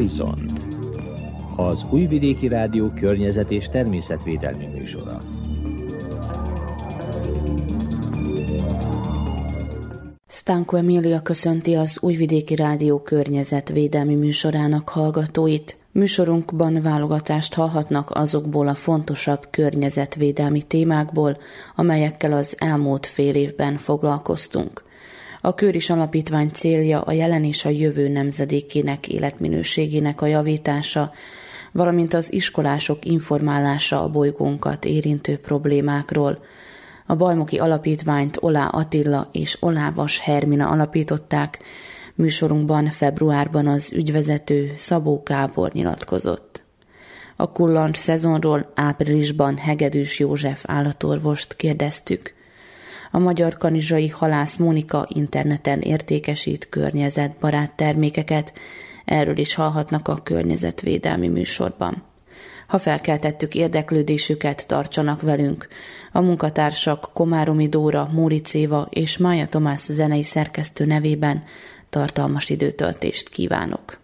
Horizont az Újvidéki Rádió környezet és természetvédelmi műsora. Stanko Emília köszönti az Újvidéki Rádió környezetvédelmi műsorának hallgatóit. Műsorunkban válogatást hallhatnak azokból a fontosabb környezetvédelmi témákból, amelyekkel az elmúlt fél évben foglalkoztunk. A Kőris Alapítvány célja a jelen és a jövő nemzedékének életminőségének a javítása, valamint az iskolások informálása a bolygónkat érintő problémákról. A Bajmoki Alapítványt Olá Attila és Olávas Hermina alapították, műsorunkban februárban az ügyvezető Szabó Kábor nyilatkozott. A kullancs szezonról áprilisban Hegedűs József állatorvost kérdeztük – a magyar kanizsai halász Mónika interneten értékesít környezetbarát termékeket, erről is hallhatnak a környezetvédelmi műsorban. Ha felkeltettük érdeklődésüket, tartsanak velünk. A munkatársak Komáromi Dóra, Móricéva és Mája Tomás zenei szerkesztő nevében tartalmas időtöltést kívánok.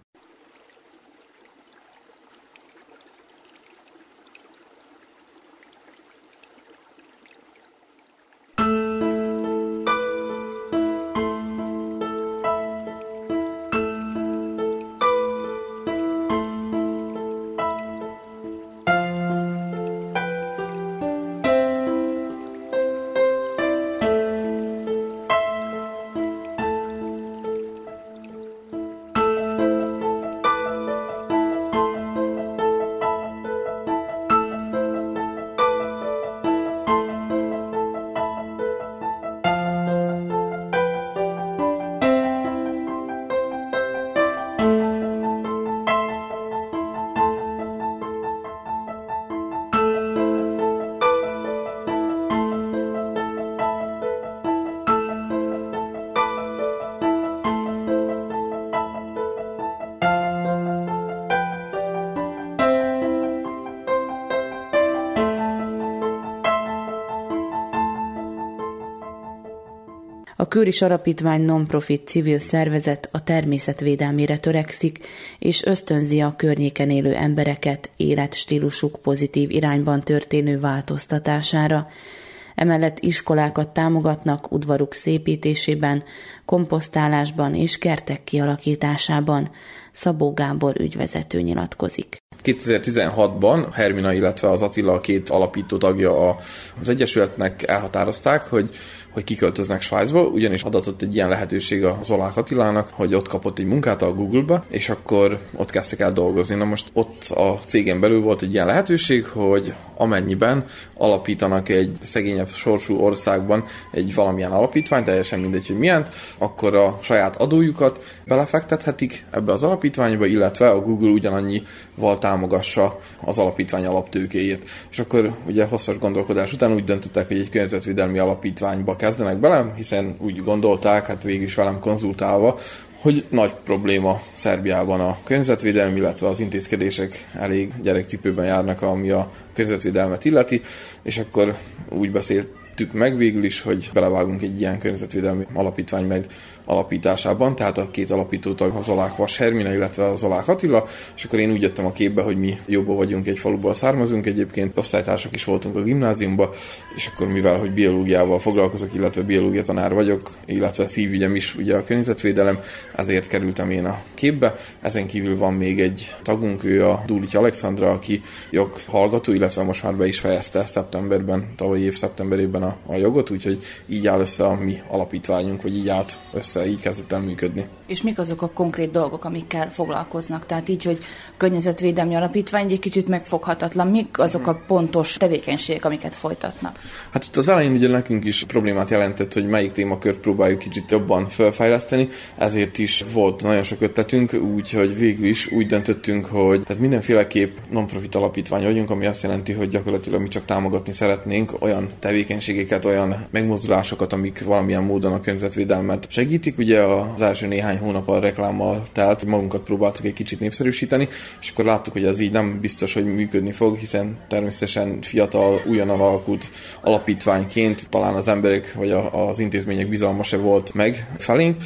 Kőris Alapítvány non-profit civil szervezet a természetvédelmére törekszik, és ösztönzi a környéken élő embereket életstílusuk pozitív irányban történő változtatására. Emellett iskolákat támogatnak udvaruk szépítésében, komposztálásban és kertek kialakításában. Szabó Gábor ügyvezető nyilatkozik. 2016-ban Hermina, illetve az Attila a két alapító tagja az Egyesületnek elhatározták, hogy hogy kiköltöznek Svájcba, ugyanis adatott egy ilyen lehetőség a Zolák Attilának, hogy ott kapott egy munkát a Google-ba, és akkor ott kezdtek el dolgozni. Na most ott a cégen belül volt egy ilyen lehetőség, hogy amennyiben alapítanak egy szegényebb sorsú országban egy valamilyen alapítvány, teljesen mindegy, hogy milyen, akkor a saját adójukat belefektethetik ebbe az alapítványba, illetve a Google ugyanannyival támogassa az alapítvány alaptőkéjét. És akkor ugye hosszas gondolkodás után úgy döntöttek, hogy egy környezetvédelmi alapítványba kezdenek bele, hiszen úgy gondolták, hát végül is velem konzultálva, hogy nagy probléma Szerbiában a környezetvédelem, illetve az intézkedések elég gyerekcipőben járnak, ami a környezetvédelmet illeti, és akkor úgy beszélt tettük meg végül is, hogy belevágunk egy ilyen környezetvédelmi alapítvány meg alapításában, tehát a két alapítótag az Olák Vas Hermina, illetve az Olák Attila, és akkor én úgy jöttem a képbe, hogy mi jobban vagyunk, egy faluból származunk egyébként, osztálytársak is voltunk a gimnáziumba, és akkor mivel, hogy biológiával foglalkozok, illetve biológia tanár vagyok, illetve szívügyem is ugye a környezetvédelem, ezért kerültem én a képbe. Ezen kívül van még egy tagunk, ő a Dulich Alexandra, aki joghallgató, illetve most már be is fejezte szeptemberben, tavalyi év szeptemberében a, a jogot, úgyhogy így áll össze a mi alapítványunk, vagy így állt össze, így kezdett el működni. És mik azok a konkrét dolgok, amikkel foglalkoznak? Tehát így, hogy környezetvédelmi alapítvány egy kicsit megfoghatatlan, mik azok a pontos tevékenységek, amiket folytatnak? Hát itt az elején ugye nekünk is problémát jelentett, hogy melyik témakört próbáljuk kicsit jobban felfejleszteni, ezért is volt nagyon sok ötletünk, úgyhogy végül is úgy döntöttünk, hogy tehát mindenféleképp non-profit alapítvány vagyunk, ami azt jelenti, hogy gyakorlatilag mi csak támogatni szeretnénk olyan tevékenységeket, olyan megmozdulásokat, amik valamilyen módon a környezetvédelmet segítik. Ugye az első néhány hónap a reklámmal telt, magunkat próbáltuk egy kicsit népszerűsíteni, és akkor láttuk, hogy ez így nem biztos, hogy működni fog, hiszen természetesen fiatal, újonnan alakult alapítványként talán az emberek vagy az intézmények bizalma se volt meg felénk,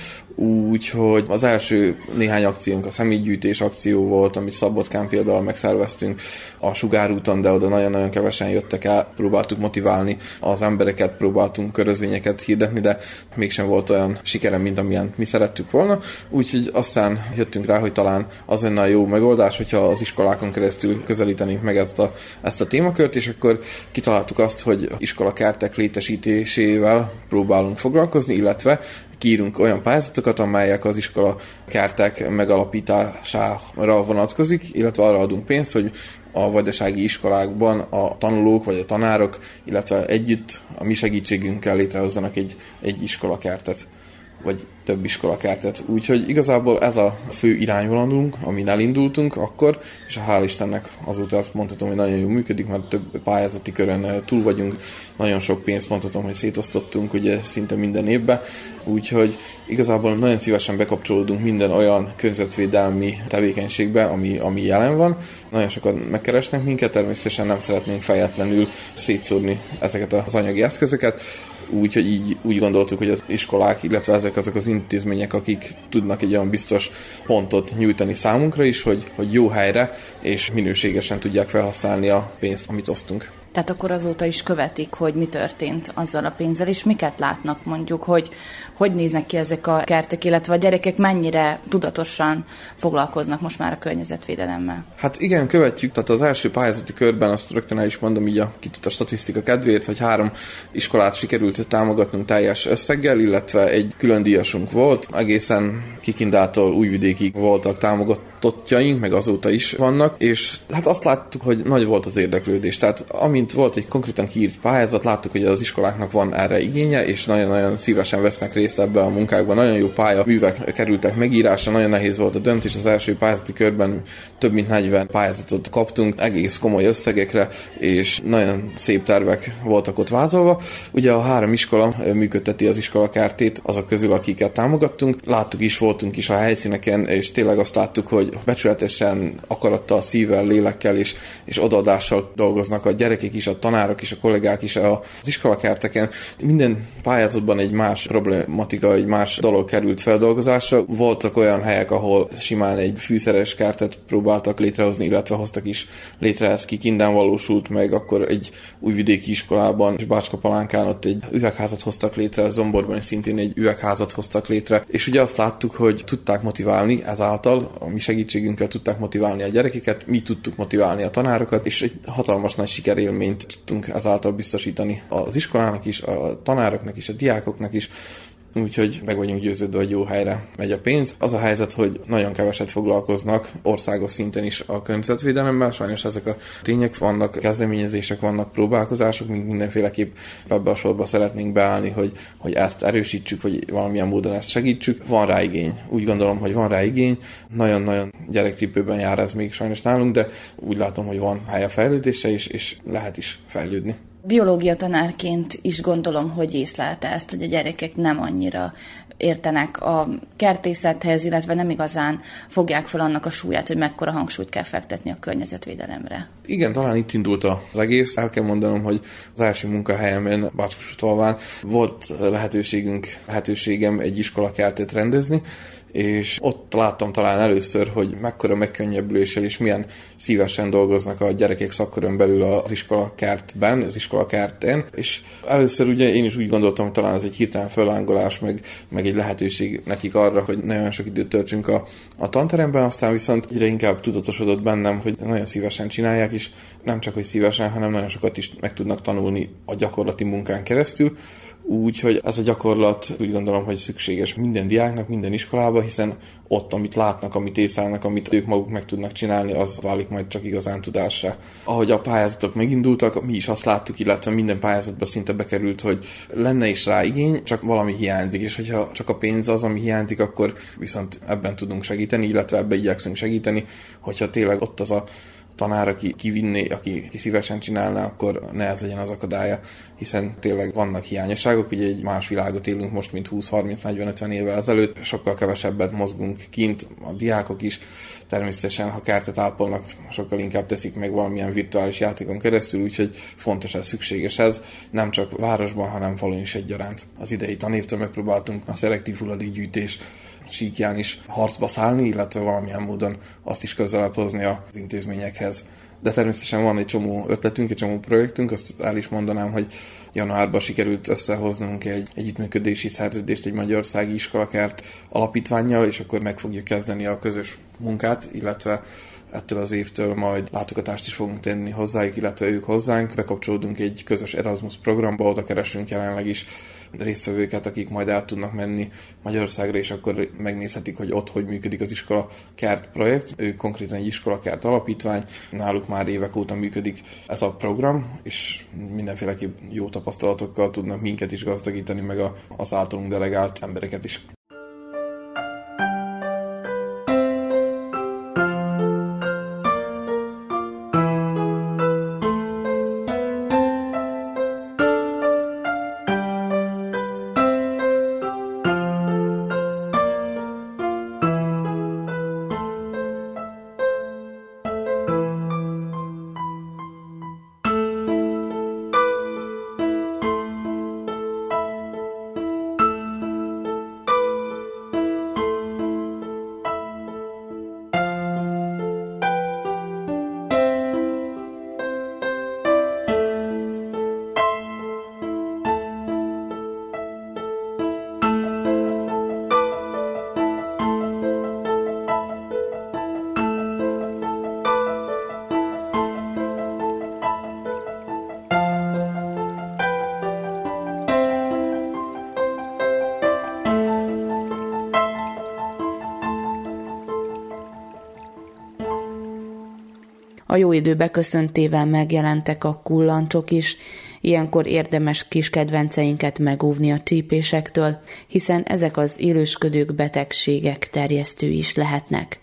úgyhogy az első néhány akciónk a személygyűjtés akció volt, amit Szabadkán például megszerveztünk a Sugárúton, de oda nagyon-nagyon kevesen jöttek el, próbáltuk motiválni az embereket, próbáltunk körözvényeket hirdetni, de mégsem volt olyan sikerem, mint amilyen mi szerettük volna, úgyhogy aztán jöttünk rá, hogy talán az lenne a jó megoldás, hogyha az iskolákon keresztül közelítenénk meg ezt a, ezt a témakört, és akkor kitaláltuk azt, hogy iskolakertek létesítésével próbálunk foglalkozni, illetve kiírunk olyan pályázatokat, amelyek az iskola kertek megalapítására vonatkozik, illetve arra adunk pénzt, hogy a vajdasági iskolákban a tanulók vagy a tanárok, illetve együtt a mi segítségünkkel létrehozzanak egy, egy iskolakertet vagy több iskolakertet. Úgyhogy igazából ez a fő irányvonatunk, amin elindultunk akkor, és a hál' Istennek azóta azt mondhatom, hogy nagyon jól működik, mert több pályázati körön túl vagyunk, nagyon sok pénzt mondhatom, hogy szétosztottunk ugye szinte minden évben, úgyhogy igazából nagyon szívesen bekapcsolódunk minden olyan környezetvédelmi tevékenységbe, ami, ami jelen van. Nagyon sokat megkeresnek minket, természetesen nem szeretnénk fejetlenül szétszórni ezeket az anyagi eszközöket, úgyhogy így úgy gondoltuk, hogy az iskolák, illetve ezek azok az intézmények, akik tudnak egy olyan biztos pontot nyújtani számunkra is, hogy, hogy jó helyre és minőségesen tudják felhasználni a pénzt, amit osztunk. Tehát akkor azóta is követik, hogy mi történt azzal a pénzzel, és miket látnak mondjuk, hogy hogy néznek ki ezek a kertek, illetve a gyerekek mennyire tudatosan foglalkoznak most már a környezetvédelemmel. Hát igen, követjük, tehát az első pályázati körben azt rögtön el is mondom így a kitut a statisztika kedvéért, hogy három iskolát sikerült támogatnunk teljes összeggel, illetve egy külön díjasunk volt, egészen Kikindától Újvidékig voltak támogatottjaink, meg azóta is vannak, és hát azt láttuk, hogy nagy volt az érdeklődés. Tehát amint volt egy konkrétan kiírt pályázat, láttuk, hogy az iskoláknak van erre igénye, és nagyon-nagyon szívesen vesznek részt ebbe a munkákban. Nagyon jó pálya művek kerültek megírásra, nagyon nehéz volt a döntés. Az első pályázati körben több mint 40 pályázatot kaptunk, egész komoly összegekre, és nagyon szép tervek voltak ott vázolva. Ugye a három iskola működteti az iskolakártét, azok közül, akiket támogattunk. Láttuk is, voltunk is a helyszíneken, és tényleg azt láttuk, hogy becsületesen, akarattal, szívvel, lélekkel és, és odaadással dolgoznak a gyerekek is, a tanárok is, a kollégák is az iskolakárteken. Minden pályázatban egy más problematika, egy más dolog került feldolgozásra. Voltak olyan helyek, ahol simán egy fűszeres kártet próbáltak létrehozni, illetve hoztak is létre, ez ki valósult meg, akkor egy újvidéki iskolában és Bácska Palánkán ott egy üvegházat hoztak létre, Zomborban szintén egy üvegházat hoztak létre, és ugye azt láttuk, hogy tudták motiválni ezáltal, a mi segítségünkkel tudták motiválni a gyerekeket, mi tudtuk motiválni a tanárokat, és egy hatalmas nagy sikerélményt tudtunk ezáltal biztosítani az iskolának is, a tanároknak is, a diákoknak is, úgyhogy meg vagyunk győződve, hogy jó helyre megy a pénz. Az a helyzet, hogy nagyon keveset foglalkoznak országos szinten is a környezetvédelemmel, sajnos ezek a tények vannak, kezdeményezések vannak, próbálkozások, mint mindenféleképp ebbe a sorba szeretnénk beállni, hogy, hogy ezt erősítsük, vagy valamilyen módon ezt segítsük. Van rá igény. Úgy gondolom, hogy van rá igény. Nagyon-nagyon gyerekcipőben jár ez még sajnos nálunk, de úgy látom, hogy van hely a fejlődése is, és lehet is fejlődni. Biológia tanárként is gondolom, hogy észlelte ezt, hogy a gyerekek nem annyira értenek a kertészethez, illetve nem igazán fogják fel annak a súlyát, hogy mekkora hangsúlyt kell fektetni a környezetvédelemre. Igen, talán itt indult az egész. El kell mondanom, hogy az első munkahelyemen Bácskosutolván volt lehetőségünk, lehetőségem egy iskolakertet rendezni, és ott láttam talán először, hogy mekkora megkönnyebbüléssel és milyen szívesen dolgoznak a gyerekek szakkörön belül az iskola kertben, az iskola kertén, és először ugye én is úgy gondoltam, hogy talán ez egy hirtelen fölángolás, meg, meg egy lehetőség nekik arra, hogy nagyon sok időt töltsünk a, a tanteremben, aztán viszont egyre inkább tudatosodott bennem, hogy nagyon szívesen csinálják, és nem csak, hogy szívesen, hanem nagyon sokat is meg tudnak tanulni a gyakorlati munkán keresztül, Úgyhogy ez a gyakorlat úgy gondolom, hogy szükséges minden diáknak, minden iskolában, hiszen ott, amit látnak, amit észlelnek, amit ők maguk meg tudnak csinálni, az válik majd csak igazán tudásra. Ahogy a pályázatok megindultak, mi is azt láttuk, illetve minden pályázatban szinte bekerült, hogy lenne is rá igény, csak valami hiányzik, és hogyha csak a pénz az, ami hiányzik, akkor viszont ebben tudunk segíteni, illetve ebben igyekszünk segíteni, hogyha tényleg ott az a tanár, aki kivinné, aki, aki szívesen csinálná, akkor ne ez legyen az akadálya, hiszen tényleg vannak hiányosságok, ugye egy más világot élünk most, mint 20-30-40-50 évvel ezelőtt, sokkal kevesebbet mozgunk kint, a diákok is, természetesen, ha kártet ápolnak, sokkal inkább teszik meg valamilyen virtuális játékon keresztül, úgyhogy fontos ez, szükséges ez, nem csak városban, hanem falun is egyaránt. Az idei tanévtől megpróbáltunk a szelektív hulladékgyűjtés síkján is harcba szállni, illetve valamilyen módon azt is közelebb hozni az intézményekhez. De természetesen van egy csomó ötletünk, egy csomó projektünk, azt el is mondanám, hogy januárban sikerült összehoznunk egy együttműködési szerződést egy magyarországi iskolakert alapítványjal, és akkor meg fogjuk kezdeni a közös munkát, illetve ettől az évtől majd látogatást is fogunk tenni hozzájuk, illetve ők hozzánk. Bekapcsolódunk egy közös Erasmus programba, oda keresünk jelenleg is résztvevőket, akik majd el tudnak menni Magyarországra, és akkor megnézhetik, hogy ott hogy működik az iskola kert projekt. Ő konkrétan egy iskola kert alapítvány, náluk már évek óta működik ez a program, és mindenféleképp jó tapasztalatokkal tudnak minket is gazdagítani, meg az általunk delegált embereket is. Jó idő beköszöntével megjelentek a kullancsok is, ilyenkor érdemes kis kedvenceinket megóvni a csípésektől, hiszen ezek az élősködők betegségek terjesztő is lehetnek.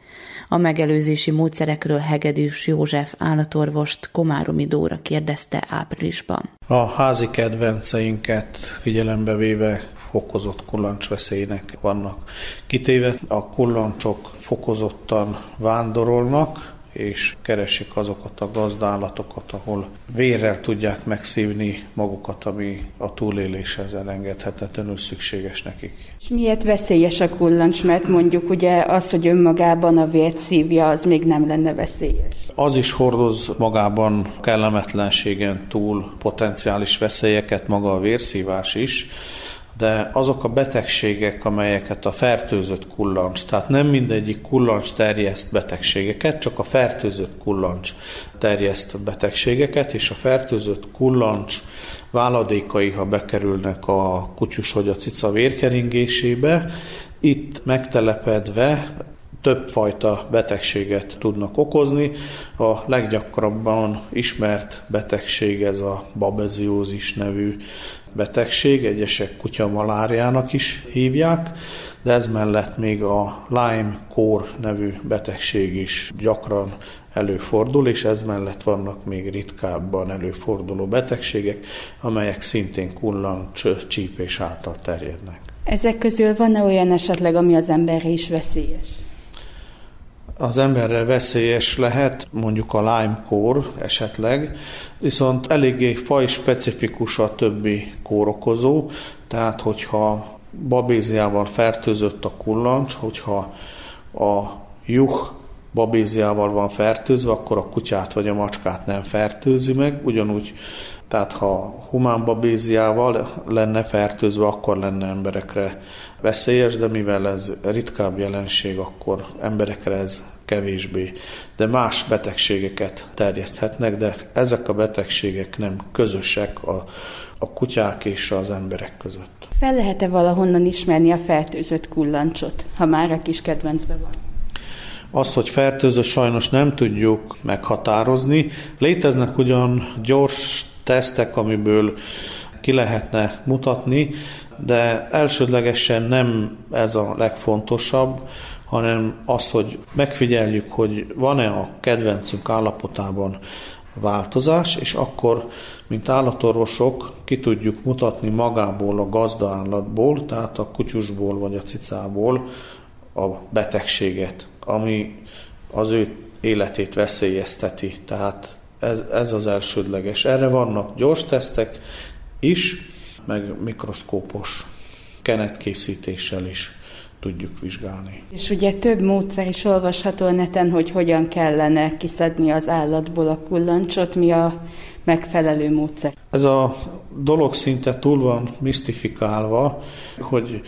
A megelőzési módszerekről Hegedűs József állatorvost Komáromi Dóra kérdezte áprilisban. A házi kedvenceinket figyelembe véve fokozott kullancsveszélynek vannak kitéve. A kullancsok fokozottan vándorolnak, és keresik azokat a gazdálatokat, ahol vérrel tudják megszívni magukat, ami a túléléshez elengedhetetlenül szükséges nekik. És miért veszélyes a kullancs? Mert mondjuk ugye az, hogy önmagában a vért szívja, az még nem lenne veszélyes. Az is hordoz magában kellemetlenségen túl potenciális veszélyeket, maga a vérszívás is, de azok a betegségek, amelyeket a fertőzött kullancs, tehát nem mindegyik kullancs terjeszt betegségeket, csak a fertőzött kullancs terjeszt betegségeket, és a fertőzött kullancs váladékai, ha bekerülnek a kutyus vagy a cica vérkeringésébe, itt megtelepedve többfajta betegséget tudnak okozni. A leggyakrabban ismert betegség ez a babeziózis nevű betegség, egyesek kutyamaláriának is hívják, de ez mellett még a Lyme Core nevű betegség is gyakran előfordul, és ez mellett vannak még ritkábban előforduló betegségek, amelyek szintén kullancs csípés által terjednek. Ezek közül van-e olyan esetleg, ami az emberre is veszélyes? Az emberre veszélyes lehet, mondjuk a Lyme kór esetleg, viszont eléggé faj specifikus a többi kórokozó, tehát hogyha babéziával fertőzött a kullancs, hogyha a juh babéziával van fertőzve, akkor a kutyát vagy a macskát nem fertőzi meg, ugyanúgy tehát ha humán babéziával lenne fertőzve, akkor lenne emberekre veszélyes, de mivel ez ritkább jelenség, akkor emberekre ez kevésbé. De más betegségeket terjeszthetnek, de ezek a betegségek nem közösek a, a kutyák és az emberek között. Fel lehet-e valahonnan ismerni a fertőzött kullancsot, ha már a kis kedvencbe van? Azt, hogy fertőzött, sajnos nem tudjuk meghatározni. Léteznek ugyan gyors tesztek, amiből ki lehetne mutatni, de elsődlegesen nem ez a legfontosabb, hanem az, hogy megfigyeljük, hogy van-e a kedvencünk állapotában változás, és akkor, mint állatorvosok, ki tudjuk mutatni magából a gazdaállatból, tehát a kutyusból vagy a cicából a betegséget, ami az ő életét veszélyezteti. Tehát ez, ez az elsődleges. Erre vannak gyors tesztek is, meg mikroszkópos kenetkészítéssel is tudjuk vizsgálni. És ugye több módszer is olvasható a neten, hogy hogyan kellene kiszedni az állatból a kullancsot, mi a megfelelő módszer. Ez a dolog szinte túl van misztifikálva, hogy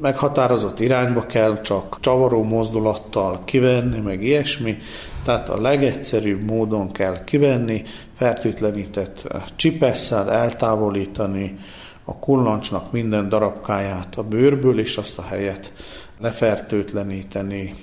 meghatározott irányba kell csak csavaró mozdulattal kivenni, meg ilyesmi. Tehát a legegyszerűbb módon kell kivenni, fertőtlenített csipesszel eltávolítani a kullancsnak minden darabkáját a bőrből, és azt a helyet lefertőtleníteni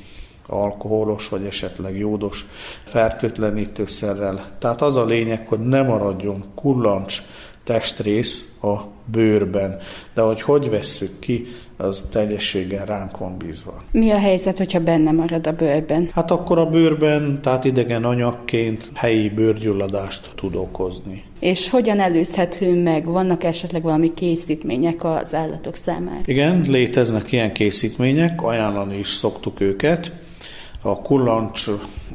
alkoholos vagy esetleg jódos fertőtlenítőszerrel. Tehát az a lényeg, hogy ne maradjon kullancs testrész a bőrben. De hogy hogy vesszük ki, az teljességgel ránk van bízva. Mi a helyzet, hogyha benne marad a bőrben? Hát akkor a bőrben, tehát idegen anyagként helyi bőrgyulladást tud okozni. És hogyan előzhető meg? Vannak esetleg valami készítmények az állatok számára? Igen, léteznek ilyen készítmények, ajánlani is szoktuk őket. A kullancs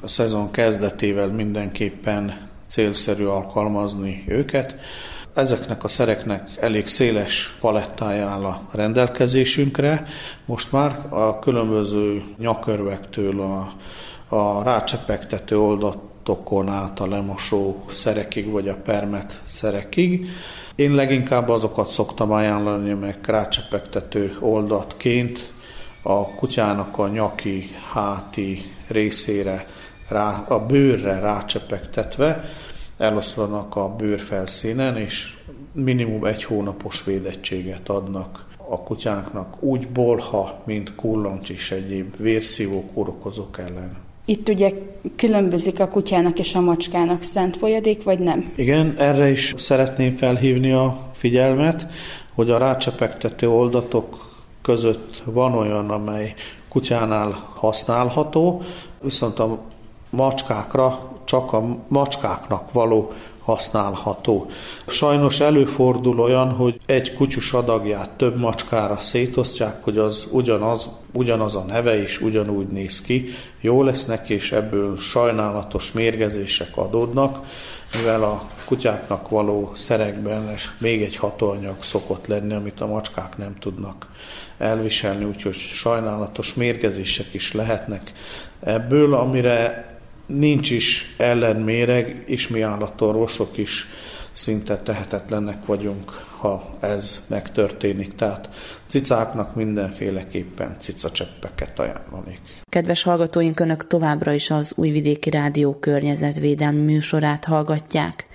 a szezon kezdetével mindenképpen célszerű alkalmazni őket. Ezeknek a szereknek elég széles palettája áll a rendelkezésünkre. Most már a különböző nyakörvektől a, a rácsepegtető oldatokon át a lemosó szerekig, vagy a permet szerekig. Én leginkább azokat szoktam ajánlani, meg rácsepegtető oldatként a kutyának a nyaki, háti részére, rá, a bőrre rácsepegtetve, eloszlanak a bőrfelszínen, és minimum egy hónapos védettséget adnak a kutyánknak úgy bolha, mint kullancs és egyéb vérszívó kórokozók ellen. Itt ugye különbözik a kutyának és a macskának szent folyadék, vagy nem? Igen, erre is szeretném felhívni a figyelmet, hogy a rácsepegtető oldatok között van olyan, amely kutyánál használható, viszont a macskákra csak a macskáknak való használható. Sajnos előfordul olyan, hogy egy kutyus adagját több macskára szétosztják, hogy az ugyanaz, ugyanaz a neve is ugyanúgy néz ki, jó lesz neki, és ebből sajnálatos mérgezések adódnak, mivel a kutyáknak való szerekben még egy hatóanyag szokott lenni, amit a macskák nem tudnak elviselni, úgyhogy sajnálatos mérgezések is lehetnek ebből, amire nincs is ellenméreg, és mi állatorvosok is szinte tehetetlennek vagyunk, ha ez megtörténik. Tehát cicáknak mindenféleképpen cicacseppeket ajánlanék. Kedves hallgatóink, Önök továbbra is az Újvidéki Rádió környezetvédelmi műsorát hallgatják.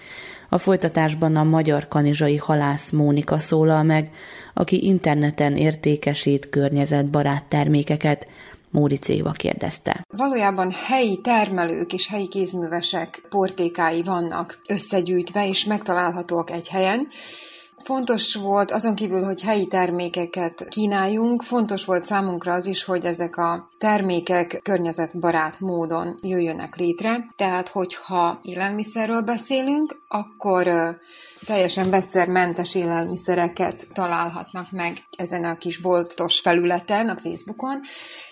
A folytatásban a magyar kanizsai halász Mónika szólal meg, aki interneten értékesít környezetbarát termékeket, Móric Éva kérdezte. Valójában helyi termelők és helyi kézművesek portékái vannak összegyűjtve, és megtalálhatóak egy helyen, Fontos volt, azon kívül, hogy helyi termékeket kínáljunk, fontos volt számunkra az is, hogy ezek a termékek környezetbarát módon jöjjönek létre. Tehát, hogyha élelmiszerről beszélünk, akkor teljesen vegyszermentes élelmiszereket találhatnak meg ezen a kis boltos felületen, a Facebookon,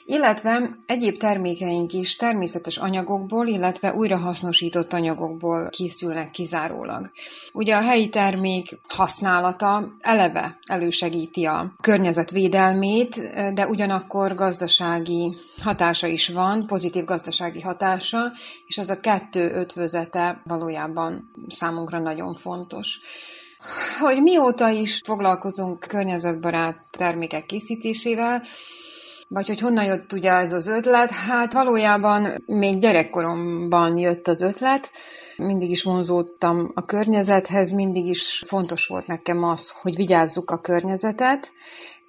illetve egyéb termékeink is természetes anyagokból, illetve újrahasznosított anyagokból készülnek kizárólag. Ugye a helyi termék használata eleve elősegíti a környezetvédelmét, de ugyanakkor gazdasági hatása is van, pozitív gazdasági hatása, és az a kettő ötvözete valójában számunkra nagyon fontos hogy mióta is foglalkozunk környezetbarát termékek készítésével, vagy hogy honnan jött ugye ez az ötlet? Hát valójában még gyerekkoromban jött az ötlet, mindig is vonzódtam a környezethez, mindig is fontos volt nekem az, hogy vigyázzuk a környezetet,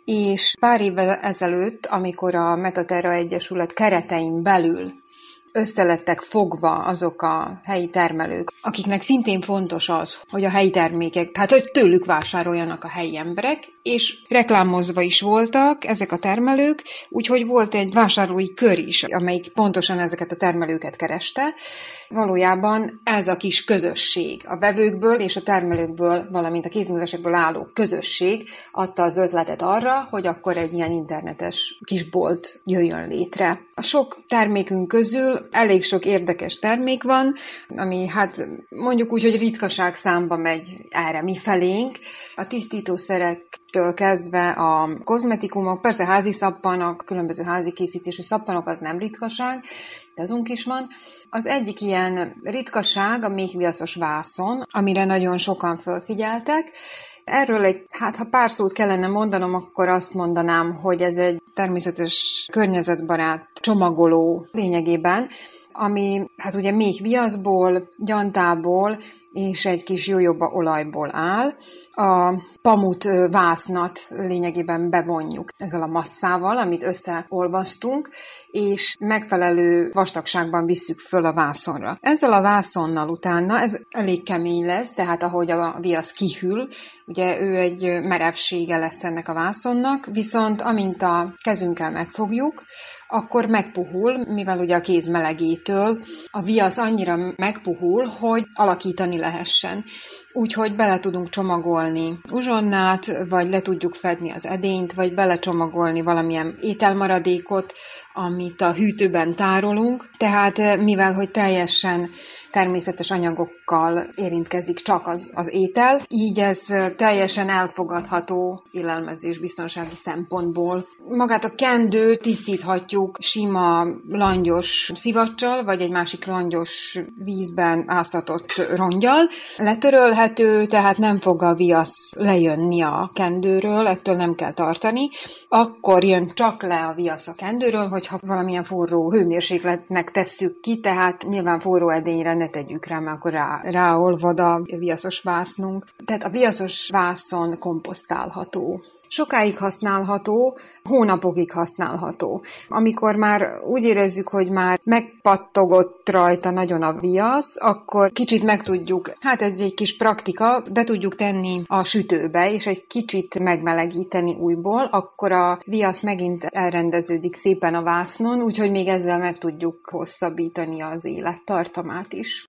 és pár évvel ezelőtt, amikor a Metaterra Egyesület keretein belül összelettek fogva azok a helyi termelők, akiknek szintén fontos az, hogy a helyi termékek, tehát hogy tőlük vásároljanak a helyi emberek, és reklámozva is voltak ezek a termelők, úgyhogy volt egy vásárlói kör is, amelyik pontosan ezeket a termelőket kereste. Valójában ez a kis közösség, a vevőkből és a termelőkből, valamint a kézművesekből álló közösség adta az ötletet arra, hogy akkor egy ilyen internetes kisbolt jöjjön létre. A sok termékünk közül elég sok érdekes termék van, ami hát mondjuk úgy, hogy ritkaság számba megy erre mi felénk. A tisztítószerektől kezdve a kozmetikumok, persze házi szappanok, különböző házi készítésű szappanok az nem ritkaság, de azunk is van. Az egyik ilyen ritkaság a méhviaszos vászon, amire nagyon sokan fölfigyeltek, Erről egy, hát ha pár szót kellene mondanom, akkor azt mondanám, hogy ez egy természetes környezetbarát csomagoló lényegében, ami hát ugye még viaszból, gyantából és egy kis jójoba olajból áll. A pamut vásznat lényegében bevonjuk ezzel a masszával, amit összeolvasztunk, és megfelelő vastagságban visszük föl a vászonra. Ezzel a vászonnal utána, ez elég kemény lesz, tehát ahogy a viasz kihűl, ugye ő egy merevsége lesz ennek a vászonnak, viszont amint a kezünkkel megfogjuk, akkor megpuhul, mivel ugye a kéz melegétől a viasz annyira megpuhul, hogy alakítani lehessen. Úgyhogy bele tudunk csomagolni uzsonnát, vagy le tudjuk fedni az edényt, vagy belecsomagolni valamilyen ételmaradékot, amit a hűtőben tárolunk. Tehát mivel, hogy teljesen természetes anyagokkal érintkezik csak az, az étel, így ez teljesen elfogadható élelmezés biztonsági szempontból. Magát a kendőt tisztíthatjuk sima langyos szivacsal, vagy egy másik langyos vízben áztatott rongyal. Letörölhető, tehát nem fog a viasz lejönni a kendőről, ettől nem kell tartani. Akkor jön csak le a viasz a kendőről, hogyha valamilyen forró hőmérsékletnek tesszük ki, tehát nyilván forró edényre ne tegyük rá, mert akkor rá, ráolvad a viaszos vásznunk. Tehát a viaszos vászon komposztálható. Sokáig használható, hónapokig használható. Amikor már úgy érezzük, hogy már megpattogott rajta nagyon a viasz, akkor kicsit meg tudjuk, hát ez egy kis praktika, be tudjuk tenni a sütőbe, és egy kicsit megmelegíteni újból, akkor a viasz megint elrendeződik szépen a vásznon, úgyhogy még ezzel meg tudjuk hosszabbítani az élettartamát is.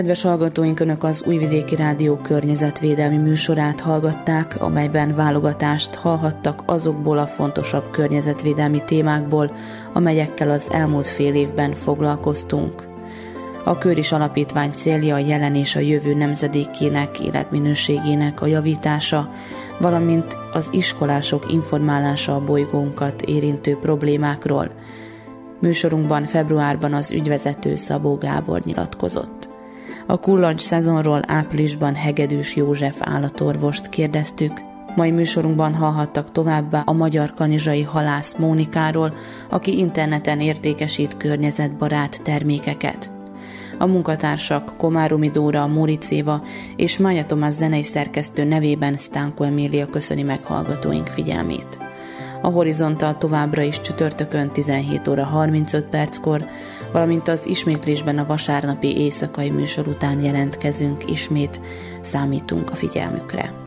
Kedves hallgatóink, Önök az Újvidéki Rádió környezetvédelmi műsorát hallgatták, amelyben válogatást hallhattak azokból a fontosabb környezetvédelmi témákból, amelyekkel az elmúlt fél évben foglalkoztunk. A Köris Alapítvány célja a jelen és a jövő nemzedékének életminőségének a javítása, valamint az iskolások informálása a bolygónkat érintő problémákról. Műsorunkban februárban az ügyvezető Szabó Gábor nyilatkozott. A kullancs szezonról áprilisban Hegedűs József állatorvost kérdeztük, Mai műsorunkban hallhattak továbbá a magyar kanizsai halász Mónikáról, aki interneten értékesít környezetbarát termékeket. A munkatársak Komáromi Dóra, Móricéva és Mája Tomás zenei szerkesztő nevében Stánko Emília köszöni meghallgatóink figyelmét. A Horizontal továbbra is csütörtökön 17 óra 35 perckor, valamint az ismétlésben a vasárnapi éjszakai műsor után jelentkezünk ismét, számítunk a figyelmükre.